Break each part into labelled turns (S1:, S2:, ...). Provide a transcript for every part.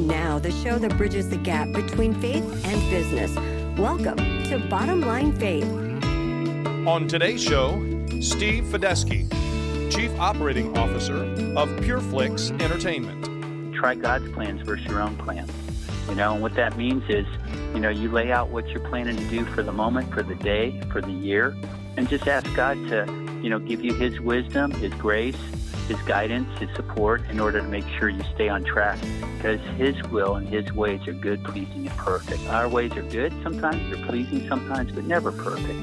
S1: And now, the show that bridges the gap between faith and business. Welcome to Bottom Line Faith.
S2: On today's show, Steve Fedyski, Chief Operating Officer of PureFlix Entertainment.
S3: Try God's plans versus your own plans. You know, and what that means is, you know, you lay out what you're planning to do for the moment, for the day, for the year, and just ask God to, you know, give you His wisdom, His grace, His guidance, His support in order to make sure you stay on track. Because His will and His ways are good, pleasing, and perfect. Our ways are good sometimes, they're pleasing sometimes, but never perfect.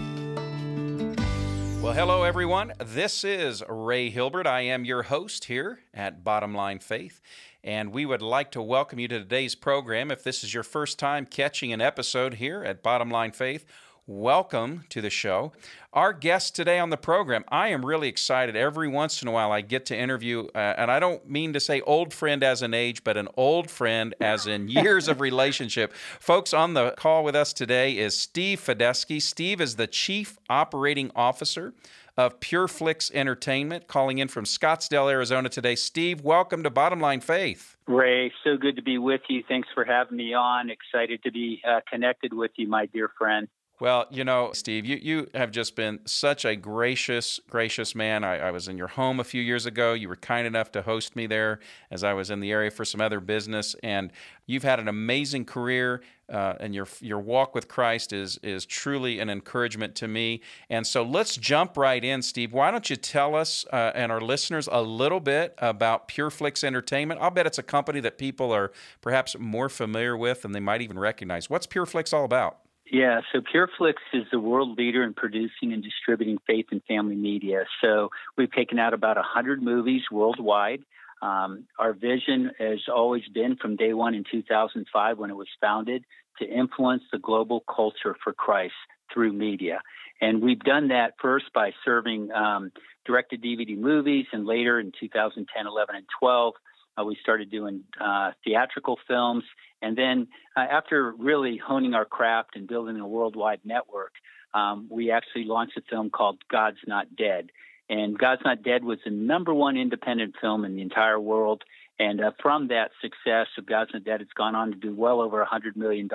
S2: Well, hello, everyone. This is Ray Hilbert. I am your host here at Bottom Line Faith, and we would like to welcome you to today's program. If this is your first time catching an episode here at Bottom Line Faith, welcome to the show. Our guest today on the program, I am really excited. Every once in a while, I get to interview, uh, and I don't mean to say old friend as in age, but an old friend as in years of relationship. Folks, on the call with us today is Steve Fedyski. Steve is the Chief Operating Officer of PureFlix Entertainment, calling in from Scottsdale, Arizona today. Steve, welcome to Bottom Line Faith.
S3: Ray, so good to be with you. Thanks for having me on. Excited to be uh, connected with you, my dear friend.
S2: Well, you know, Steve, you, you have just been such a gracious, gracious man. I, I, was in your home a few years ago. You were kind enough to host me there as I was in the area for some other business. And you've had an amazing career, uh, and your your walk with Christ is is truly an encouragement to me. And so let's jump right in, Steve. Why don't you tell us uh, and our listeners a little bit about PureFlix Entertainment? I'll bet it's a company that people are perhaps more familiar with than they might even recognize. What's PureFlix all about?
S3: Yeah, so PureFlix is the world leader in producing and distributing faith and family media. So we've taken out about 100 movies worldwide. Um, our vision has always been from day one in 2005 when it was founded to influence the global culture for Christ through media. And we've done that first by serving um, direct DVD movies, and later in 2010, 11, and 12, uh, we started doing uh, theatrical films. And then, uh, after really honing our craft and building a worldwide network, um, we actually launched a film called God's Not Dead. And God's Not Dead was the number one independent film in the entire world. And uh, from that success of God's Not Dead, it's gone on to do well over $100 million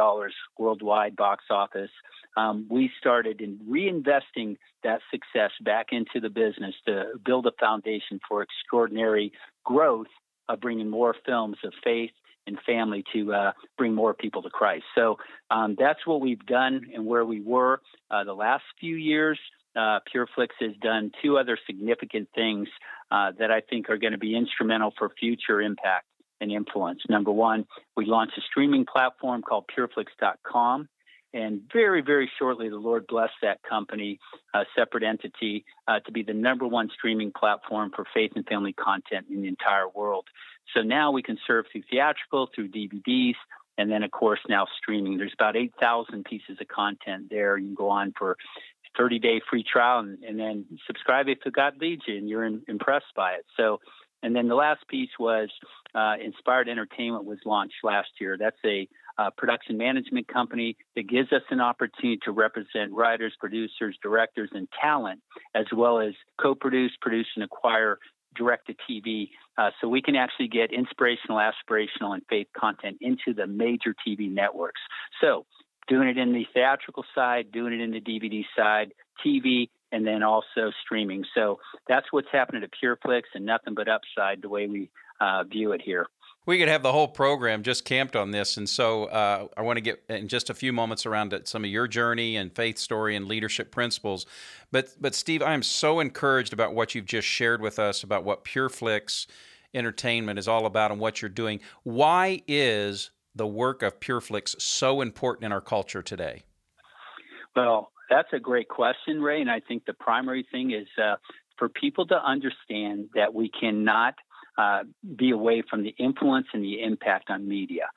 S3: worldwide box office. Um, we started in reinvesting that success back into the business to build a foundation for extraordinary growth of bringing more films of faith and family to uh, bring more people to Christ. So um, that's what we've done and where we were uh, the last few years. Uh, PureFlix has done two other significant things uh, that I think are going to be instrumental for future impact and influence. Number one, we launched a streaming platform called PureFlix.com. And very, very shortly, the Lord blessed that company, a separate entity, uh, to be the number one streaming platform for faith and family content in the entire world. So now we can serve through theatrical, through DVDs, and then, of course, now streaming. There's about 8,000 pieces of content there. You can go on for 30 day free trial and, and, then subscribe if God leads you and you're in, impressed by it. So, and then the last piece was uh, Inspired Entertainment was launched last year. That's a uh, production management company that gives us an opportunity to represent writers, producers, directors, and talent, as well as co produce, produce, and acquire direct to TV. Uh, so we can actually get inspirational, aspirational, and faith content into the major TV networks. So doing it in the theatrical side, doing it in the DVD side, TV, and then also streaming. So that's what's happening to PureFlix and nothing but upside the way we uh, view it here.
S2: We could have the whole program just camped on this. And so uh, I want to get in just a few moments around some of your journey and faith story and leadership principles. But, but Steve, I am so encouraged about what you've just shared with us about what PureFlix Entertainment is all about and what you're doing. Why is the work of PureFlix so important in our culture today?
S3: Well, that's a great question, Ray. And I think the primary thing is uh, for people to understand that we cannot – uh, be away from the influence and the impact on media.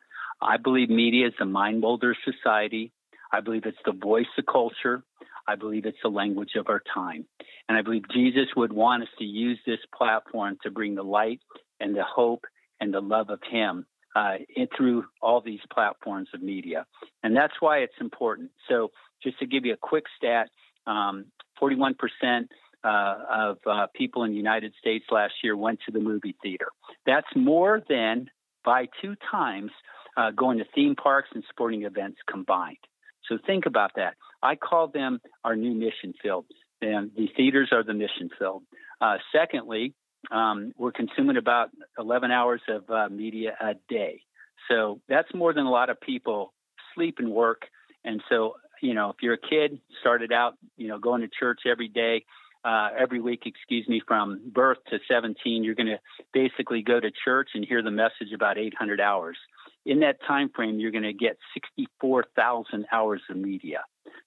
S3: I believe media is a mind builder society. I believe it's the voice of culture. I believe it's the language of our time. And I believe Jesus would want us to use this platform to bring the light and the hope and the love of Him uh, through all these platforms of media. And that's why it's important. So, just to give you a quick stat um, 41% uh, of uh, people in the United States last year went to the movie theater. That's more than by two times uh, going to theme parks and sporting events combined. So think about that. I call them our new mission field. And the theaters are the mission field. Uh, secondly, um, we're consuming about 11 hours of uh, media a day. So that's more than a lot of people sleep and work. And so, you know, if you're a kid, started out, you know, going to church every day, uh, every week, excuse me, from birth to 17, you're going to basically go to church and hear the message about 800 hours. In that time frame, you're going to get 64,000 hours of media.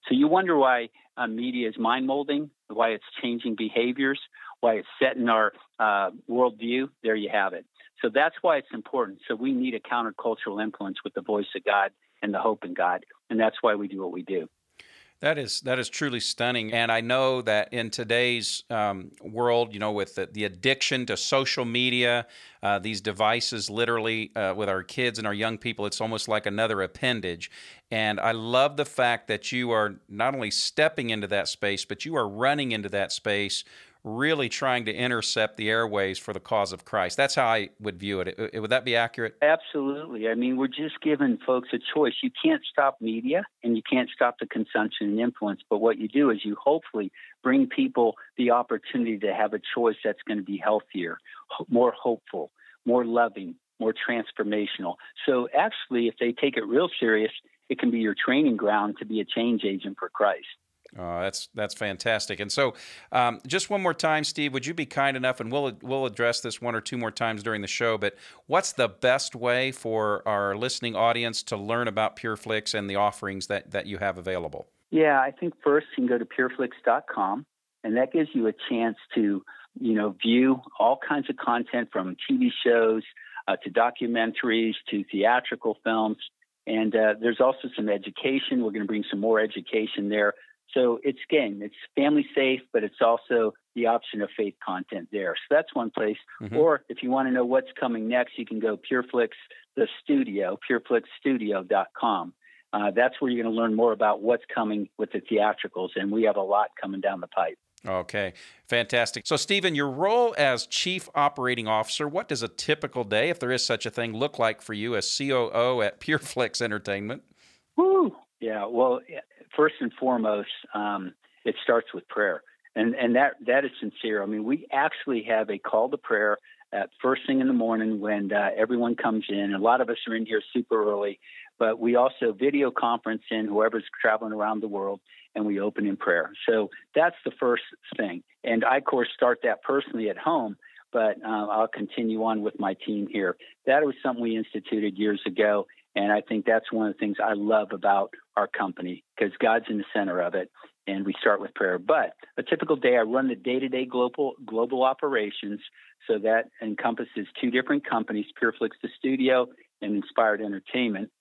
S3: So you wonder why uh, media is mind molding, why it's changing behaviors, why it's setting our uh, worldview. There you have it. So that's why it's important. So we need a countercultural influence with the voice of God and the hope in God, and that's why we do what we do.
S2: That is that is truly stunning, and I know that in today's um, world, you know, with the, the addiction to social media, uh, these devices, literally uh, with our kids and our young people, it's almost like another appendage. And I love the fact that you are not only stepping into that space, but you are running into that space really trying to intercept the airways for the cause of Christ. That's how I would view it. Would that be accurate?
S3: Absolutely. I mean, we're just giving folks a choice. You can't stop media and you can't stop the consumption and influence, but what you do is you hopefully bring people the opportunity to have a choice that's going to be healthier, more hopeful, more loving, more transformational. So actually, if they take it real serious, it can be your training ground to be a change agent for Christ.
S2: Oh, that's that's fantastic. And so, um, just one more time, Steve, would you be kind enough, and we'll we'll address this one or two more times during the show. But what's the best way for our listening audience to learn about PureFlix and the offerings that that you have available?
S3: Yeah, I think first you can go to pureflix.com, and that gives you a chance to you know view all kinds of content from TV shows uh, to documentaries to theatrical films. And uh, there's also some education. We're going to bring some more education there so it's again, it's family safe, but it's also the option of faith content there. So that's one place. Mm-hmm. Or if you want to know what's coming next, you can go PureFlix the studio, pureflixstudio.com. Uh, that's where you're going to learn more about what's coming with the theatricals, and we have a lot coming down the pipe.
S2: Okay, fantastic. So, Stephen, your role as Chief Operating Officer, what does a typical day, if there is such a thing, look like for you as COO at PureFlix Entertainment?
S3: Woo! Yeah, well, first and foremost, um, it starts with prayer, and and that that is sincere. I mean, we actually have a call to prayer at first thing in the morning when uh, everyone comes in. A lot of us are in here super early, but we also video conference in whoever's traveling around the world, and we open in prayer. So that's the first thing, and I of course start that personally at home but uh, I'll continue on with my team here. That was something we instituted years ago, and I think that's one of the things I love about our company because God's in the center of it. And we start with prayer. But a typical day, I run the day-to-day global global operations. So that encompasses two different companies: PureFlix the Studio and Inspired Entertainment,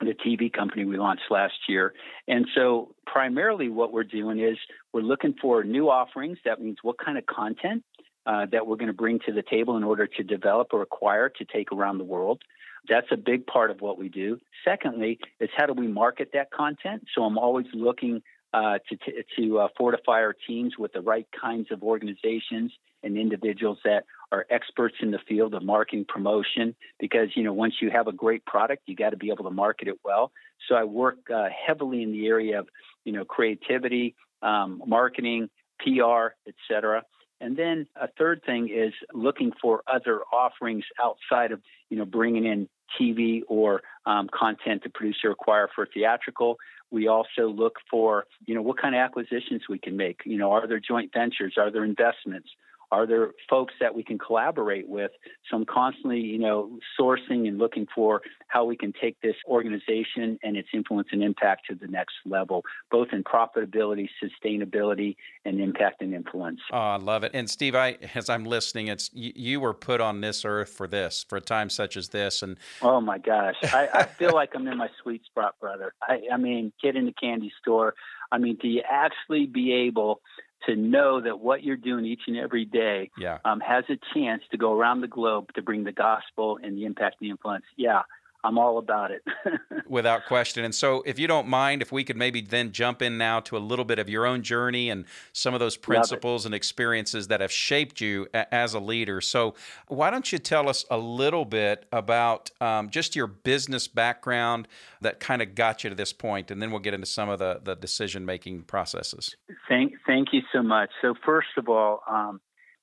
S3: the TV company we launched last year. And so, primarily, what we're doing is we're looking for new offerings. That means what kind of content uh, that we're going to bring to the table in order to develop or acquire to take around the world. That's a big part of what we do. Secondly, is how do we market that content? So I'm always looking uh, to, t- to uh, fortify our teams with the right kinds of organizations and individuals that are experts in the field of marketing promotion because you know once you have a great product you got to be able to market it well so i work uh, heavily in the area of you know creativity um, marketing pr etc and then a third thing is looking for other offerings outside of, you know, bringing in TV or um, content to produce or acquire for theatrical. We also look for, you know, what kind of acquisitions we can make. You know, are there joint ventures? Are there investments? Are there folks that we can collaborate with? So I'm constantly, you know, sourcing and looking for how we can take this organization and its influence and impact to the next level, both in profitability, sustainability, and impact and influence.
S2: Oh, I love it. And Steve, I as I'm listening, it's you, you were put on this earth for this, for a time such as this. And
S3: oh my gosh, I, I feel like I'm in my sweet spot, brother. I, I mean, kid in the candy store. I mean, do you actually be able to know that what you're doing each and every day
S2: yeah.
S3: um, has a chance to go around the globe to bring the gospel and the impact and the influence. Yeah, I'm all about it.
S2: Without question. And so, if you don't mind, if we could maybe then jump in now to a little bit of your own journey and some of those principles and experiences that have shaped you a- as a leader. So, why don't you tell us a little bit about um, just your business background that kind of got you to this point, and then we'll get into some of the, the decision making processes.
S3: Thank, thank you so much. So, first of all, um,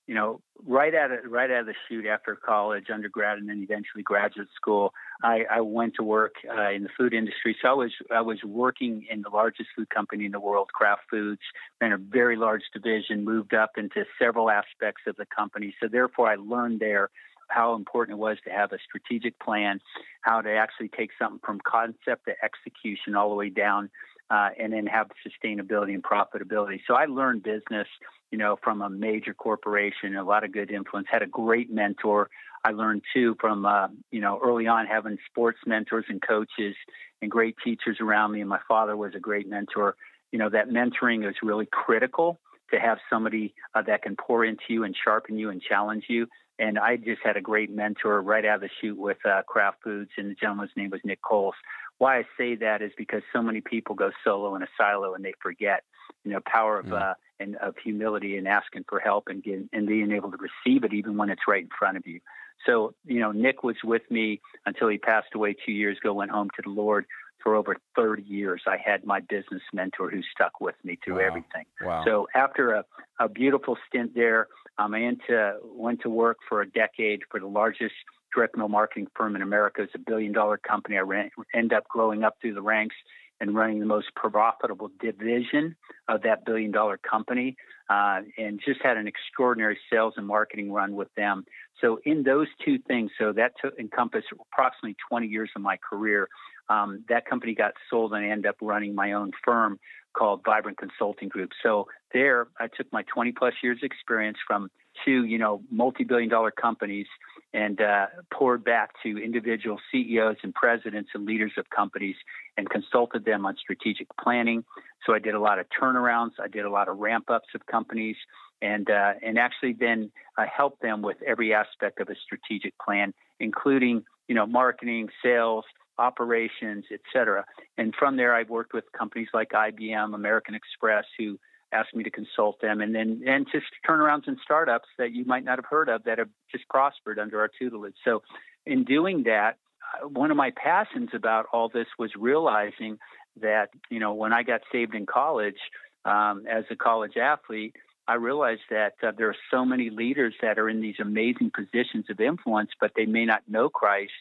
S3: you know, right out of right out of the chute after college, undergrad, and then eventually graduate school, I, I went to work uh, in the food industry. So I was I was working in the largest food company in the world, Kraft Foods, ran a very large division, moved up into several aspects of the company. So therefore, I learned there how important it was to have a strategic plan, how to actually take something from concept to execution all the way down, uh, and then have sustainability and profitability. So I learned business you know, from a major corporation, a lot of good influence. Had a great mentor. I learned too from, uh, you know, early on having sports mentors and coaches and great teachers around me. And my father was a great mentor. You know, that mentoring is really critical to have somebody uh, that can pour into you and sharpen you and challenge you. And I just had a great mentor right out of the chute with uh, Kraft Foods, and the gentleman's name was Nick Coles. Why I say that is because so many people go solo in a silo and they forget, you know, power of uh, and of humility and asking for help and getting, and being able to receive it even when it's right in front of you. So, you know, Nick was with me until he passed away two years ago, went home to the Lord for over 30 years. I had my business mentor who stuck with me through
S2: wow.
S3: everything.
S2: Wow.
S3: So after a, a beautiful stint there, um, I into, went to work for a decade for the largest direct mail marketing firm in America. It's a billion dollar company. I ran, end up growing up through the ranks and running the most profitable division of that billion dollar company uh, and just had an extraordinary sales and marketing run with them. So, in those two things, so that took, encompassed approximately 20 years of my career. Um, that company got sold and I ended up running my own firm called Vibrant Consulting Group. So, there I took my 20 plus years experience from two, you know, multi-billion dollar companies and uh, poured back to individual CEOs and presidents and leaders of companies and consulted them on strategic planning. So I did a lot of turnarounds. I did a lot of ramp ups of companies and, uh, and actually then uh, helped them with every aspect of a strategic plan, including, you know, marketing, sales, operations, et cetera. And from there, I've worked with companies like IBM, American Express, who asked me to consult them, and then and just turnarounds and startups that you might not have heard of that have just prospered under our tutelage. So, in doing that, uh, one of my passions about all this was realizing that you know when I got saved in college um, as a college athlete. I realized that uh, there are so many leaders that are in these amazing positions of influence, but they may not know Christ.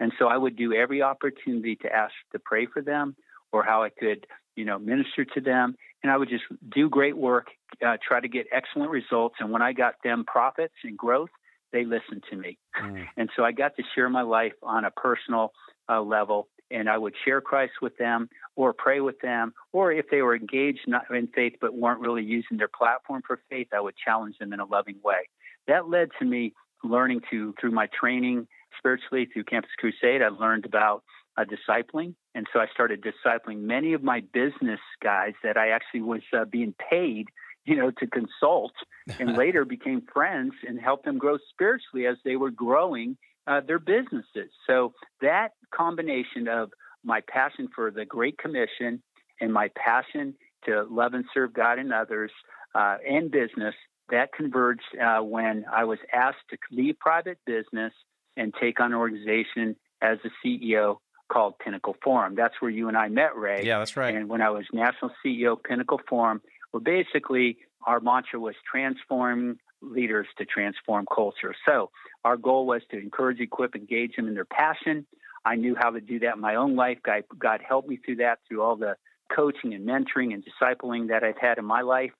S3: And so I would do every opportunity to ask to pray for them or how I could, you know, minister to them and I would just do great work, uh, try to get excellent results. And when I got them profits and growth, they listened to me. Mm. And so I got to share my life on a personal uh, level. And I would share Christ with them or pray with them. Or if they were engaged not in faith but weren't really using their platform for faith, I would challenge them in a loving way. That led to me learning to, through my training spiritually through Campus Crusade, I learned about uh, discipling. And so I started discipling many of my business guys that I actually was uh, being paid, you know, to consult and later became friends and helped them grow spiritually as they were growing uh, their businesses. So that combination of my passion for the Great Commission and my passion to love and serve God and others uh, and business, that converged uh, when I was asked to leave private business and take on an organization as the CEO called Pinnacle Forum. That's where you and I met, Ray.
S2: Yeah, that's right.
S3: And when I was national CEO of Pinnacle Forum, well, basically our mantra was transform leaders to transform culture. So our goal was to encourage, equip, engage them in their passion. I knew how to do that in my own life. God, God helped me through that through all the coaching and mentoring and discipling that I've had in my life.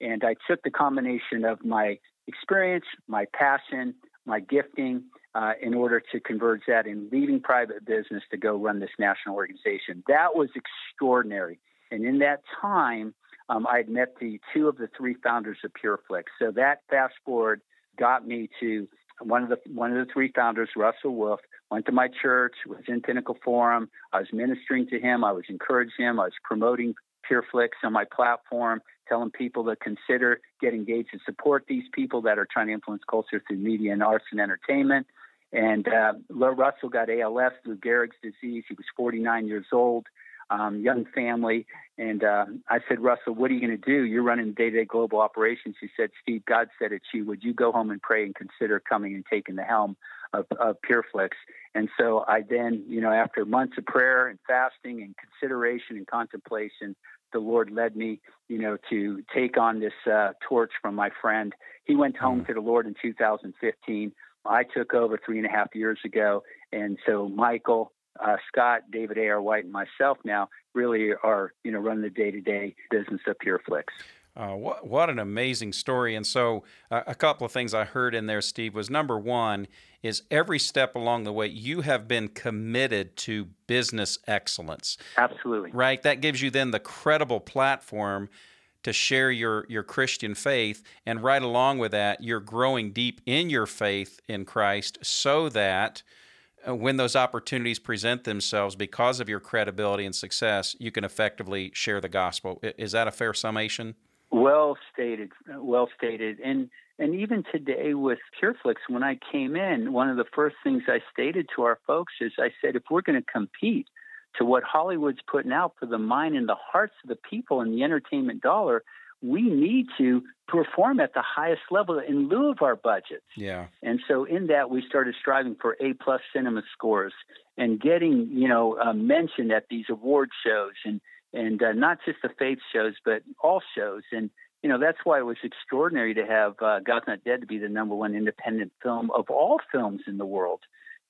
S3: And I took the combination of my experience, my passion, my gifting, uh, in order to converge that and leaving private business to go run this national organization. That was extraordinary. And in that time, um, I had met the two of the three founders of PureFlix. So that fast forward got me to one of the one of the three founders, Russell Wolfe, went to my church, was in Pinnacle Forum. I was ministering to him. I was encouraging him. I was promoting PureFlix on my platform, telling people to consider get engaged and support these people that are trying to influence culture through media and arts and entertainment. And uh, Russell got ALS, Lou Gehrig's disease. He was 49 years old, um, young family. And uh, I said, Russell, what are you going to do? You're running day to day global operations. He said, Steve, God said it to you. Would you go home and pray and consider coming and taking the helm of, of PureFlix? And so I then, you know, after months of prayer and fasting and consideration and contemplation, the Lord led me, you know, to take on this uh, torch from my friend. He went home mm. to the Lord in 2015. I took over three and a half years ago, and so Michael, uh, Scott, David A.R. White, and myself now really are, you know, running the day-to-day business of PureFlix.
S2: Uh, what, what an amazing story. And so, uh, a couple of things I heard in there, Steve, was number one is every step along the way, you have been committed to business excellence.
S3: Absolutely.
S2: Right? That gives you then the credible platform to share your, your Christian faith. And right along with that, you're growing deep in your faith in Christ so that uh, when those opportunities present themselves because of your credibility and success, you can effectively share the gospel. Is that a fair summation?
S3: Well stated, well stated. And and even today with PureFlix, when I came in, one of the first things I stated to our folks is I said, if we're going to compete to what Hollywood's putting out for the mind and the hearts of the people and the entertainment dollar, we need to perform at the highest level in lieu of our budgets.
S2: Yeah.
S3: And so in that we started striving for A plus cinema scores and getting, you know, uh, mentioned at these award shows and and uh, not just the faith shows, but all shows. And you know that's why it was extraordinary to have uh, God's Not Dead to be the number one independent film of all films in the world.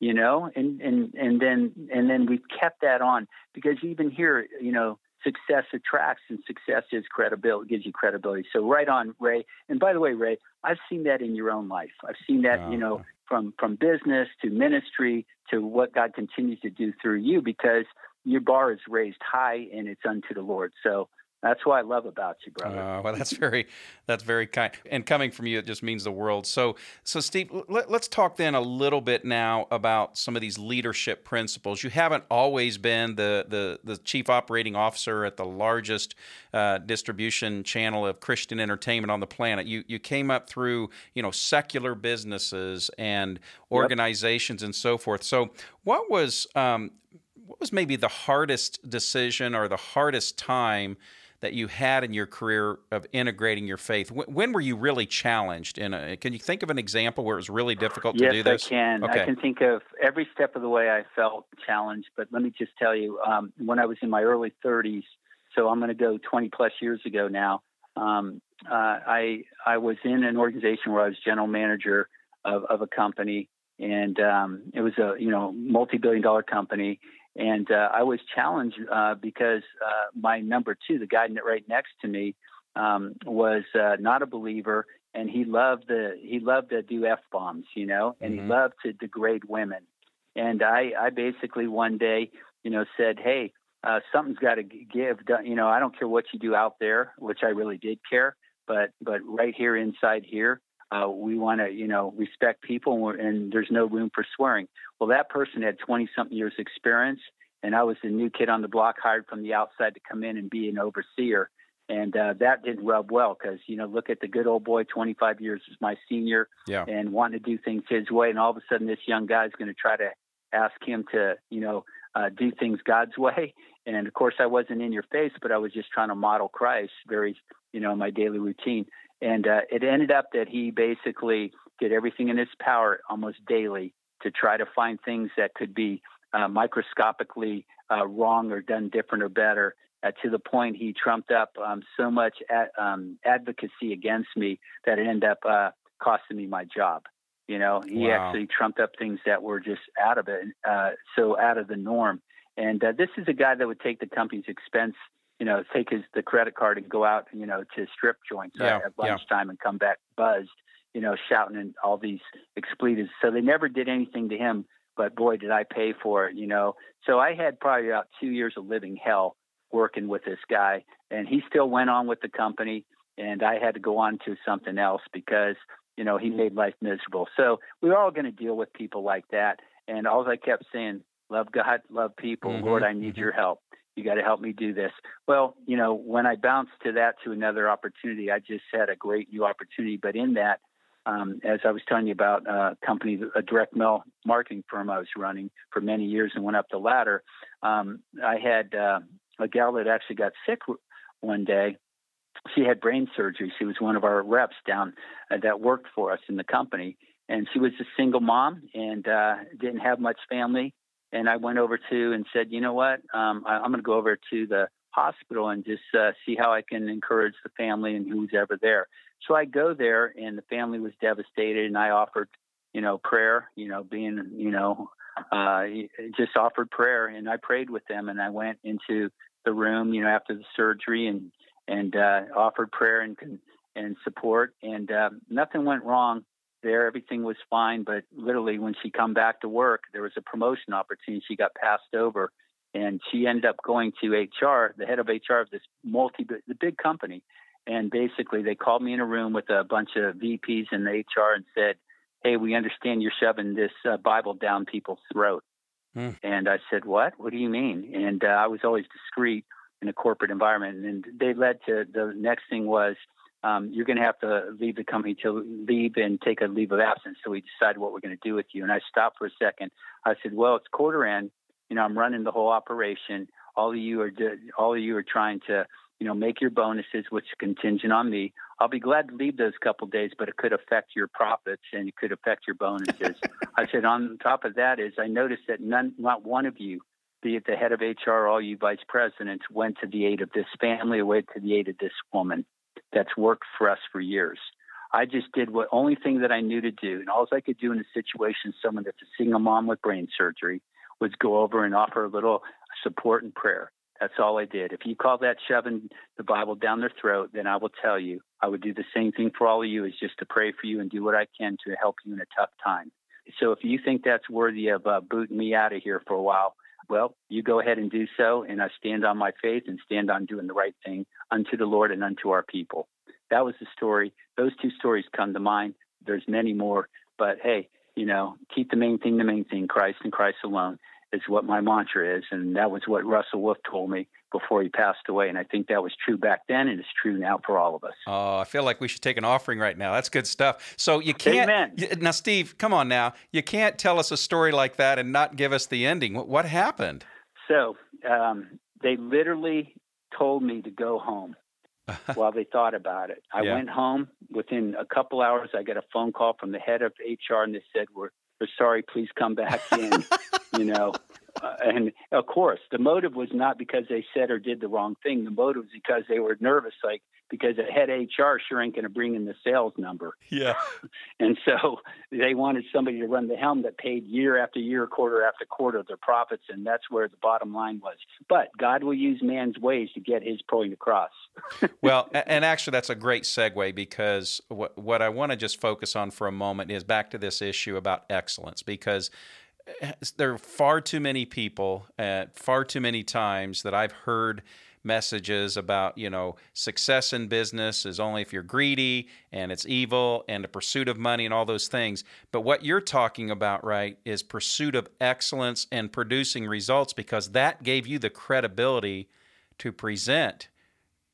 S3: You know, and and and then and then we've kept that on because even here, you know, success attracts and success is credibility gives you credibility so right on ray and by the way ray i've seen that in your own life i've seen that you know from from business to ministry to what god continues to do through you because your bar is raised high and it's unto the Lord. So that's what I love about you, brother.
S2: Uh, well, that's very, that's very kind. And coming from you, it just means the world. So, so Steve, let, us talk then a little bit now about some of these leadership principles. You haven't always been the the, the chief operating officer at the largest uh, distribution channel of Christian entertainment on the planet. You you came up through you know secular businesses and organizations yep. and so forth. So, what was um, what was maybe the hardest decision or the hardest time that you had in your career of integrating your faith? When were you really challenged? In a, can you think of an example where it was really difficult
S3: yes,
S2: to do this?
S3: Yes, I can. Okay. I can think of every step of the way I felt challenged. But let me just tell you, um, when I was in my early 30s, so I'm going to go 20 plus years ago now. Um, uh, I I was in an organization where I was general manager of, of a company, and um, it was a you know multi-billion dollar company and uh, I was challenged uh, because uh, my number two, the guy right next to me, um, was uh, not a believer, and he loved the he loved to do f bombs, you know, and mm-hmm. he loved to degrade women. And I, I basically one day, you know, said, "Hey, uh, something's got to give." You know, I don't care what you do out there, which I really did care, but but right here inside here, uh, we want to, you know, respect people, and, and, there's no room for swearing. Well, that person had 20 something years experience, and I was the new kid on the block, hired from the outside to come in and be an overseer, and uh, that didn't rub well because you know, look at the good old boy, 25 years is my senior,
S2: yeah.
S3: and wanting to do things his way, and all of a sudden this young guy is going to try to ask him to, you know, uh, do things God's way. And of course, I wasn't in your face, but I was just trying to model Christ very, you know, in my daily routine. And uh, it ended up that he basically did everything in his power almost daily to try to find things that could be uh, microscopically uh, wrong or done different or better. Uh, to the point he trumped up um, so much at, um, advocacy against me that it ended up uh, costing me my job. You know, he wow. actually trumped up things that were just out of it, uh, so out of the norm. And uh, this is a guy that would take the company's expense you know, take his the credit card and go out, you know, to strip joints
S2: yeah,
S3: at lunchtime yeah. and come back buzzed, you know, shouting and all these expletives. So they never did anything to him, but boy, did I pay for it, you know. So I had probably about two years of living hell working with this guy, and he still went on with the company, and I had to go on to something else because you know he made life miserable. So we're all going to deal with people like that, and all I kept saying, love God, love people, mm-hmm, Lord, I need mm-hmm. your help you got to help me do this. Well, you know, when I bounced to that to another opportunity, I just had a great new opportunity. But in that, um, as I was telling you about a company, a direct mail marketing firm I was running for many years and went up the ladder. Um, I had uh, a gal that actually got sick one day. She had brain surgery. She was one of our reps down uh, that worked for us in the company, and she was a single mom and uh, didn't have much family. And I went over to and said, you know what, um, I, am going to go over to the hospital and just uh, see how I can encourage the family and who's ever there. So I go there, and the family was devastated, and I offered, you know, prayer, you know, being, you know, uh, just offered prayer, and I prayed with them, and I went into the room, you know, after the surgery, and and uh, offered prayer and and support, and uh, nothing went wrong there. Everything was fine, but literally when she come back to work, there was a promotion opportunity. She got passed over, and she ended up going to HR, the head of HR of this multi, the big company, and basically they called me in a room with a bunch of VPs in the HR and said, "Hey, we understand you're shoving this uh, Bible down people's throat." Hmm. And I said, "What? What do you mean?" And uh, I was always discreet in a corporate environment, and they led to the next thing was. Um, you're going to have to leave the company to leave and take a leave of absence. So we decided what we're going to do with you. And I stopped for a second. I said, "Well, it's quarter end you know, I'm running the whole operation. All of you are all of you are trying to, you know, make your bonuses, which is contingent on me. I'll be glad to leave those couple days, but it could affect your profits and it could affect your bonuses. I said, on top of that is I noticed that none, not one of you, be it the head of HR, all you vice presidents, went to the aid of this family or went to the aid of this woman that's worked for us for years. I just did what only thing that I knew to do, and all I could do in a situation, someone that's a single mom with brain surgery, was go over and offer a little support and prayer. That's all I did. If you call that shoving the Bible down their throat, then I will tell you I would do the same thing for all of you is just to pray for you and do what I can to help you in a tough time. So if you think that's worthy of uh, booting me out of here for a while, well, you go ahead and do so, and I stand on my faith and stand on doing the right thing unto the Lord and unto our people. That was the story. Those two stories come to mind. There's many more, but hey, you know, keep the main thing the main thing, Christ and Christ alone is what my mantra is. And that was what Russell Wolfe told me before he passed away. And I think that was true back then and it's true now for all of us.
S2: Oh, I feel like we should take an offering right now. That's good stuff. So you can't.
S3: Amen.
S2: Now, Steve, come on now. You can't tell us a story like that and not give us the ending. What, what happened?
S3: So um, they literally told me to go home. while they thought about it. I yeah. went home. Within a couple hours, I got a phone call from the head of HR, and they said, "We're we're sorry. Please come back in." you know, uh, and of course, the motive was not because they said or did the wrong thing. The motive was because they were nervous, like because the head HR sure ain't going to bring in the sales number.
S2: Yeah.
S3: and so they wanted somebody to run the helm that paid year after year, quarter after quarter their profits, and that's where the bottom line was. But God will use man's ways to get His point across.
S2: well, and actually, that's a great segue because what what I want to just focus on for a moment is back to this issue about excellence because eh, there are far too many people at far too many times that I've heard messages about you know success in business is only if you're greedy and it's evil and the pursuit of money and all those things. But what you're talking about right is pursuit of excellence and producing results because that gave you the credibility to present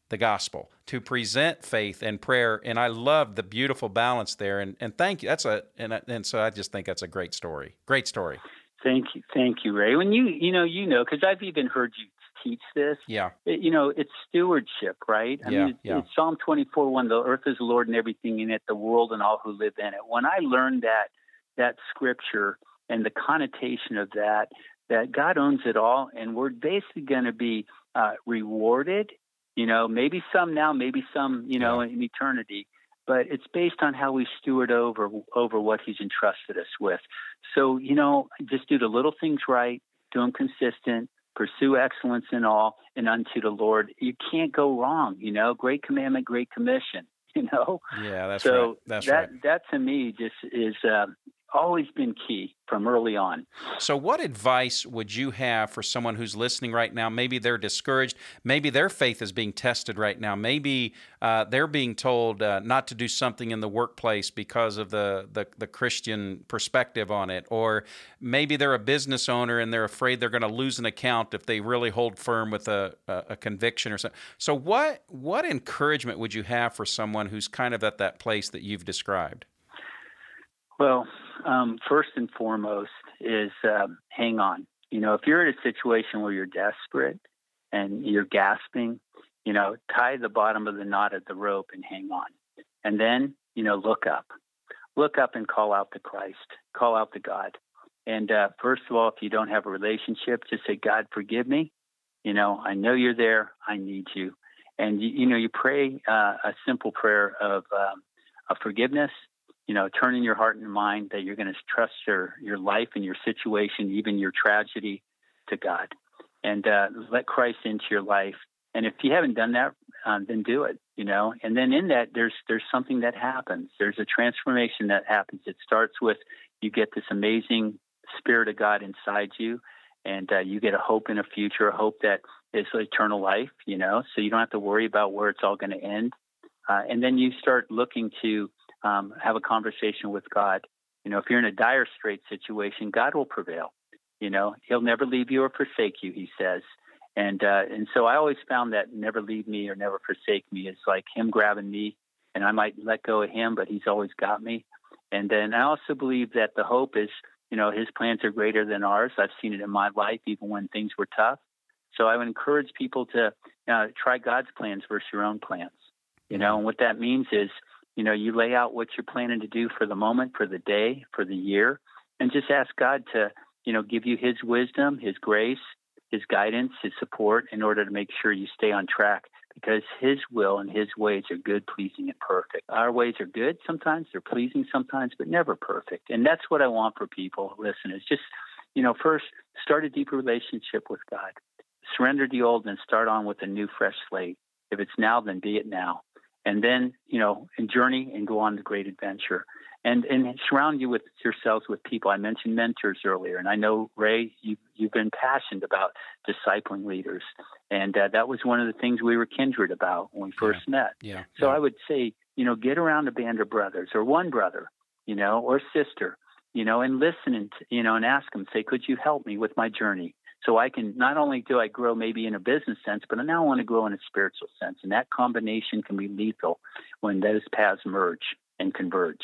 S2: the gospel to present faith and prayer. And i love the beautiful balance there. And, and thank you. That's a and, and so i just think that's a great story. Great story.
S3: Thank you thank you ray. When you you know you know because i've even heard you teach this.
S2: Yeah.
S3: It, you know, it's stewardship, right?
S2: I yeah, mean, yeah.
S3: it's Psalm 24 1, the earth is the Lord and everything in it, the world and all who live in it. When I learned that, that scripture and the connotation of that, that God owns it all, and we're basically going to be uh, rewarded. You know, maybe some now, maybe some, you know, yeah. in eternity. But it's based on how we steward over over what He's entrusted us with. So, you know, just do the little things right, do them consistent, pursue excellence in all and unto the Lord. You can't go wrong, you know. Great commandment, great commission, you know.
S2: Yeah, that's
S3: so
S2: right. That's
S3: that,
S2: right.
S3: That to me just is uh, always been key from early on.
S2: So, what advice would you have for someone who's listening right now? Maybe they're discouraged. Maybe their faith is being tested right now. Maybe uh, they're being told uh, not to do something in the workplace because of the, the, the Christian perspective on it. Or maybe they're a business owner and they're afraid they're going to lose an account if they really hold firm with a, a, a conviction or something. So, what, what encouragement would you have for someone who's kind of at that place that you've described?
S3: Well, um, first and foremost is um, hang on. You know, if you're in a situation where you're desperate and you're gasping, you know, tie the bottom of the knot of the rope and hang on. And then, you know, look up. Look up and call out to Christ, call out to God. And uh, first of all, if you don't have a relationship, just say, God, forgive me. You know, I know you're there. I need you. And, you, you know, you pray uh, a simple prayer of, um, of forgiveness you know, turning your heart and mind that you're going to trust your your life and your situation, even your tragedy, to God, and uh, let Christ into your life. And if you haven't done that, um, then do it. You know, and then in that, there's there's something that happens. There's a transformation that happens. It starts with you get this amazing Spirit of God inside you, and uh, you get a hope in a future, a hope that is eternal life. You know, so you don't have to worry about where it's all going to end. Uh, and then you start looking to um, have a conversation with God. You know, if you're in a dire strait situation, God will prevail. You know, He'll never leave you or forsake you. He says, and uh, and so I always found that never leave me or never forsake me is like Him grabbing me, and I might let go of Him, but He's always got me. And then I also believe that the hope is, you know, His plans are greater than ours. I've seen it in my life, even when things were tough. So I would encourage people to uh, try God's plans versus your own plans. You know, and what that means is you know, you lay out what you're planning to do for the moment, for the day, for the year, and just ask God to, you know, give you His wisdom, His grace, His guidance, His support in order to make sure you stay on track because His will and His ways are good, pleasing, and perfect. Our ways are good sometimes, they're pleasing sometimes, but never perfect. And that's what I want for people. Listen, is just, you know, first start a deeper relationship with God. Surrender the old and start on with a new, fresh slate. If it's now, then be it now and then you know and journey and go on the great adventure. And and surround you with yourselves with people. I mentioned mentors earlier and i know ray you you've been passionate about discipling leaders. And uh, that was one of the things we were kindred about when we first
S2: yeah.
S3: met.
S2: Yeah.
S3: So
S2: yeah.
S3: i would say you know get around a band of brothers or one brother you know or sister you know and listen and you know and ask them say could you help me with my journey so I can not only do I grow maybe in a business sense, but I now want to grow in a spiritual sense. And that combination can be lethal when those paths merge and converge.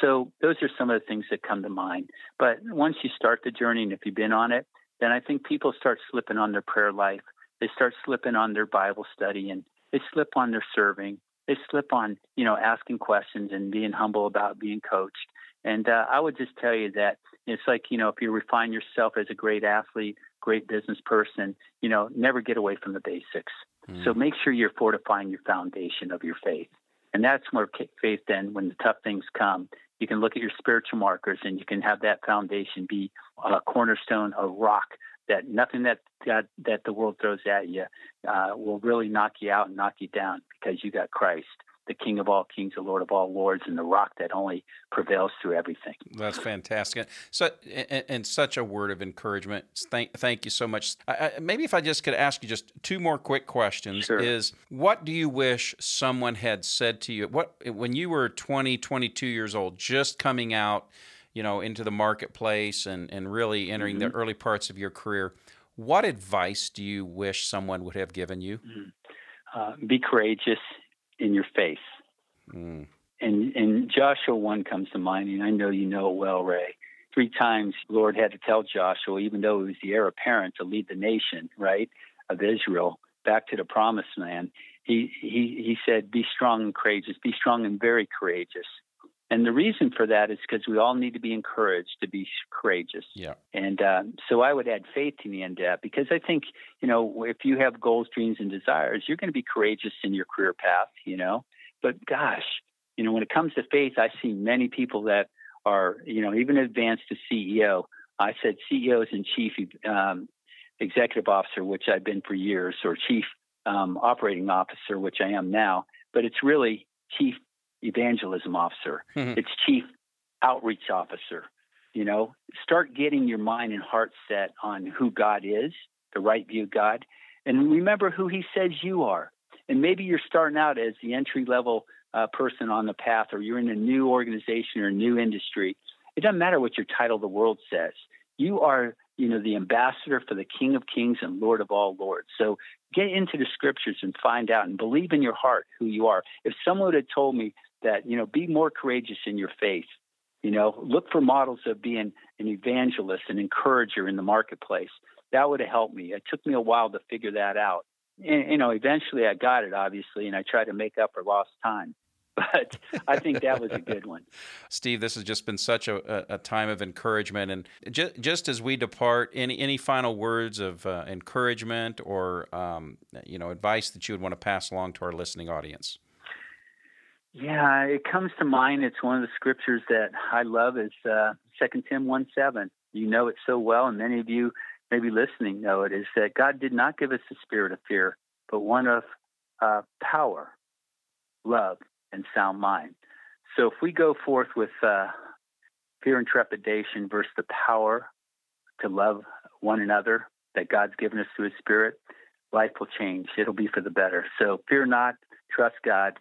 S3: So those are some of the things that come to mind. But once you start the journey and if you've been on it, then I think people start slipping on their prayer life. They start slipping on their Bible study and they slip on their serving. They slip on, you know, asking questions and being humble about being coached. And uh, I would just tell you that it's like, you know, if you refine yourself as a great athlete, great business person, you know, never get away from the basics. Mm. So make sure you're fortifying your foundation of your faith. And that's where faith then, when the tough things come, you can look at your spiritual markers and you can have that foundation be a cornerstone, a rock that nothing that God, that the world throws at you uh, will really knock you out and knock you down because you got Christ the King of all kings, the Lord of all lords, and the rock that only prevails through everything.
S2: That's fantastic. So, and, and such a word of encouragement. Thank, thank you so much. I, I, maybe if I just could ask you just two more quick questions
S3: sure.
S2: is what do you wish someone had said to you? What when you were 20, 22 years old, just coming out, you know, into the marketplace and, and really entering mm-hmm. the early parts of your career, what advice do you wish someone would have given you?
S3: Mm-hmm. Uh, be courageous in your face.
S2: Mm.
S3: And and Joshua one comes to mind, and I know you know it well, Ray. Three times Lord had to tell Joshua, even though he was the heir apparent to lead the nation, right, of Israel back to the promised land. He he he said, Be strong and courageous, be strong and very courageous. And the reason for that is because we all need to be encouraged to be courageous.
S2: Yeah.
S3: And uh, so I would add faith to the end of that because I think, you know, if you have goals, dreams, and desires, you're going to be courageous in your career path, you know. But gosh, you know, when it comes to faith, I see many people that are, you know, even advanced to CEO. I said CEOs and chief um, executive officer, which I've been for years, or chief um, operating officer, which I am now. But it's really chief evangelism officer.
S2: Mm-hmm.
S3: It's chief outreach officer. You know, start getting your mind and heart set on who God is, the right view of God, and remember who He says you are. And maybe you're starting out as the entry level uh, person on the path, or you're in a new organization or a new industry. It doesn't matter what your title the world says. You are, you know, the ambassador for the King of Kings and Lord of all lords. So get into the scriptures and find out and believe in your heart who you are. If someone had told me that you know be more courageous in your faith You know, look for models of being an evangelist, an encourager in the marketplace. That would have helped me. It took me a while to figure that out. And, you know, eventually I got it, obviously, and I tried to make up for lost time but I think that was a good one.
S2: Steve, this has just been such a, a time of encouragement. And just, just as we depart, any, any final words of uh, encouragement or um, you know advice that you would want to pass along to our listening audience?
S3: Yeah, it comes to mind. It's one of the scriptures that I love. Is uh, Second Tim one seven. You know it so well, and many of you maybe listening know it. Is that God did not give us a spirit of fear, but one of uh, power, love, and sound mind. So if we go forth with uh, fear and trepidation versus the power to love one another that God's given us through His Spirit, life will change. It'll be for the better. So fear not, trust God,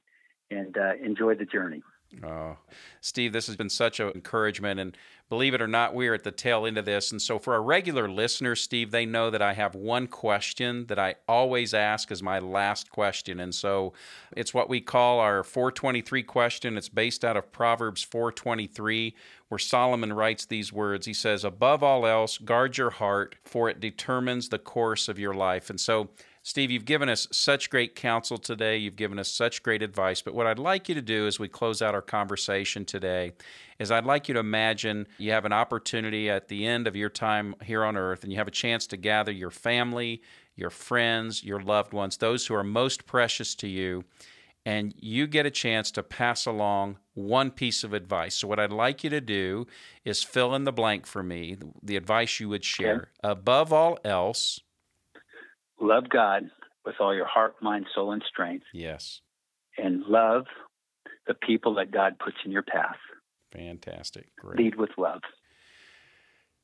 S3: and uh, enjoy the journey.
S2: Oh, Steve, this has been such an encouragement. And believe it or not, we're at the tail end of this. And so, for our regular listeners, Steve, they know that I have one question that I always ask as my last question. And so, it's what we call our 423 question. It's based out of Proverbs 423, where Solomon writes these words. He says, Above all else, guard your heart, for it determines the course of your life. And so, Steve, you've given us such great counsel today. You've given us such great advice. But what I'd like you to do as we close out our conversation today is I'd like you to imagine you have an opportunity at the end of your time here on earth and you have a chance to gather your family, your friends, your loved ones, those who are most precious to you, and you get a chance to pass along one piece of advice. So, what I'd like you to do is fill in the blank for me, the advice you would share. Okay. Above all else,
S3: love God with all your heart, mind, soul, and strength.
S2: Yes.
S3: And love the people that God puts in your path.
S2: Fantastic. Great.
S3: Lead with love.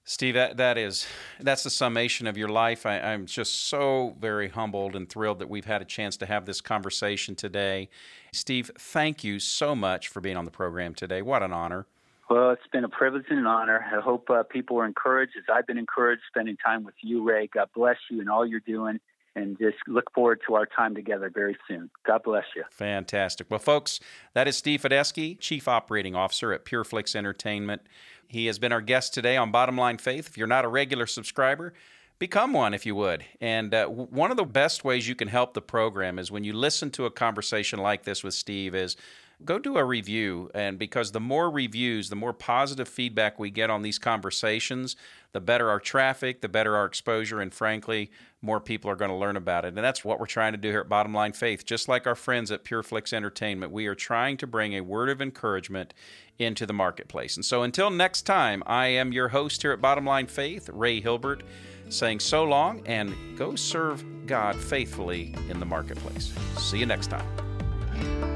S2: Steve, that, that is that's the summation of your life. I, I'm just so very humbled and thrilled that we've had a chance to have this conversation today. Steve, thank you so much for being on the program today. What an honor.
S3: Well, it's been a privilege and an honor. I hope uh, people are encouraged as I've been encouraged spending time with you, Ray. God bless you and all you're doing. And just look forward to our time together very soon. God bless you.
S2: Fantastic. Well, folks, that is Steve Fedyski, Chief Operating Officer at PureFlix Entertainment. He has been our guest today on Bottom Line Faith. If you're not a regular subscriber, become one if you would. And uh, one of the best ways you can help the program is when you listen to a conversation like this with Steve is go do a review. And because the more reviews, the more positive feedback we get on these conversations, the better our traffic, the better our exposure, and frankly, more people are going to learn about it. And that's what we're trying to do here at Bottom Line Faith. Just like our friends at PureFlix Entertainment, we are trying to bring a word of encouragement into the marketplace. And so until next time, I am your host here at Bottom Line Faith, Ray Hilbert, saying so long and go serve God faithfully in the marketplace. See you next time.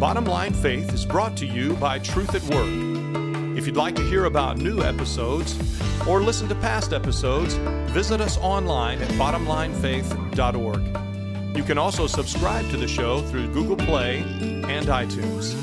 S4: Bottom Line Faith is brought to you by Truth at Work. If you'd like to hear about new episodes or listen to past episodes, visit us online at bottomlinefaith.org. You can also subscribe to the show through Google Play and iTunes.